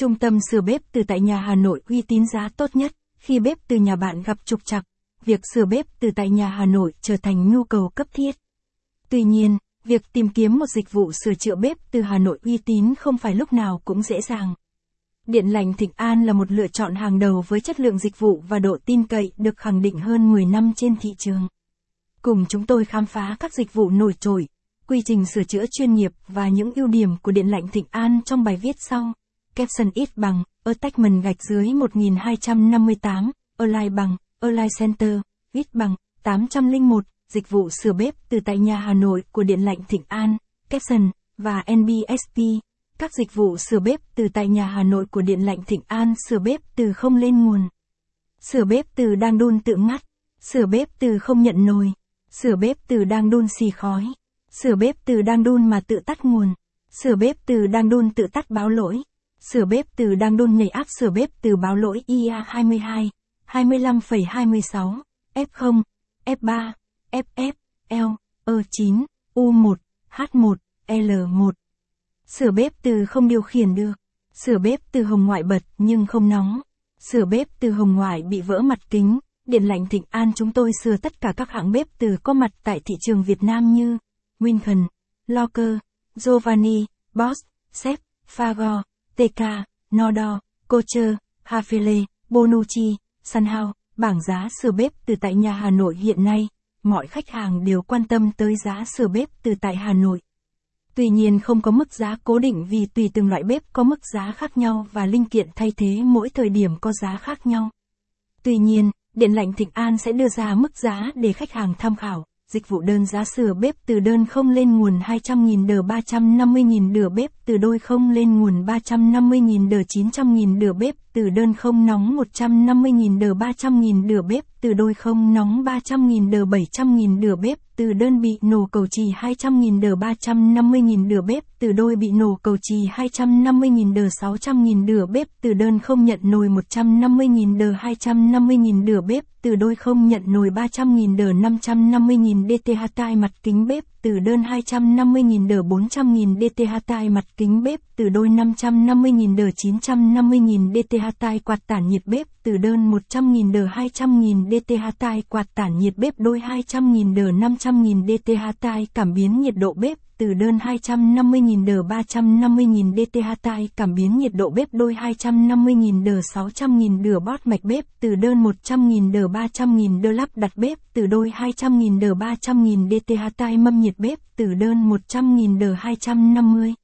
Trung tâm sửa bếp từ tại nhà Hà Nội uy tín giá tốt nhất, khi bếp từ nhà bạn gặp trục trặc, việc sửa bếp từ tại nhà Hà Nội trở thành nhu cầu cấp thiết. Tuy nhiên, việc tìm kiếm một dịch vụ sửa chữa bếp từ Hà Nội uy tín không phải lúc nào cũng dễ dàng. Điện lạnh Thịnh An là một lựa chọn hàng đầu với chất lượng dịch vụ và độ tin cậy được khẳng định hơn 10 năm trên thị trường. Cùng chúng tôi khám phá các dịch vụ nổi trội, quy trình sửa chữa chuyên nghiệp và những ưu điểm của điện lạnh Thịnh An trong bài viết sau caption ít bằng, attachment gạch dưới 1258, online bằng, online Center, ít bằng, 801, dịch vụ sửa bếp từ tại nhà Hà Nội của Điện lạnh Thịnh An, caption, và NBSP. Các dịch vụ sửa bếp từ tại nhà Hà Nội của Điện lạnh Thịnh An sửa bếp từ không lên nguồn. Sửa bếp từ đang đun tự ngắt. Sửa bếp từ không nhận nồi. Sửa bếp từ đang đun xì khói. Sửa bếp từ đang đun mà tự tắt nguồn. Sửa bếp từ đang đun tự tắt báo lỗi. Sửa bếp từ đang đôn nhảy áp sửa bếp từ báo lỗi IA22, 25,26, F0, F3, FF, L, E9, U1, H1, L1. Sửa bếp từ không điều khiển được. Sửa bếp từ hồng ngoại bật nhưng không nóng. Sửa bếp từ hồng ngoại bị vỡ mặt kính. Điện lạnh Thịnh An chúng tôi sửa tất cả các hãng bếp từ có mặt tại thị trường Việt Nam như Winken, Locker, Giovanni, Bosch, Sep, Fago, TK, Nodo, Kocher, Hafele, Bonucci, Sunhao, Bảng giá sửa bếp từ tại nhà Hà Nội hiện nay, mọi khách hàng đều quan tâm tới giá sửa bếp từ tại Hà Nội. Tuy nhiên không có mức giá cố định vì tùy từng loại bếp có mức giá khác nhau và linh kiện thay thế mỗi thời điểm có giá khác nhau. Tuy nhiên, Điện lạnh Thịnh An sẽ đưa ra mức giá để khách hàng tham khảo. Dịch vụ đơn giá sửa bếp từ đơn không lên nguồn 200.000 đờ 350.000 đờ bếp từ đôi không lên nguồn 350.000 đờ 900.000 đờ bếp từ đơn không nóng 150.000 đờ 300.000 đờ bếp từ đôi không nóng 300.000 đờ 700.000 đờ bếp, từ đơn bị nổ cầu trì 200.000 đờ 350.000 đờ bếp, từ đôi bị nổ cầu trì 250.000 đờ 600.000 đờ bếp, từ đơn không nhận nồi 150.000 đờ 250.000 đờ bếp, từ đôi không nhận nồi 300.000 đờ 550.000 DTH tai mặt kính bếp từ đơn 250.000 đờ 400.000 DTH tai mặt kính bếp từ đôi 550.000 đờ 950.000 DTH tai quạt tản nhiệt bếp từ đơn 100.000 đờ 200.000 DTH tai quạt tản nhiệt bếp đôi 200.000 đờ 500.000 DTH tai cảm biến nhiệt độ bếp từ đơn 250.000 đờ 350.000 DTH tai cảm biến nhiệt độ bếp đôi 250.000 đờ 600.000 đờ bót mạch bếp từ đơn 100.000 đờ 300.000 đờ lắp đặt bếp từ đôi 200.000 đờ 300.000 DTH tai mâm nhiệt nhiệt bếp từ đơn 100.000 đờ 250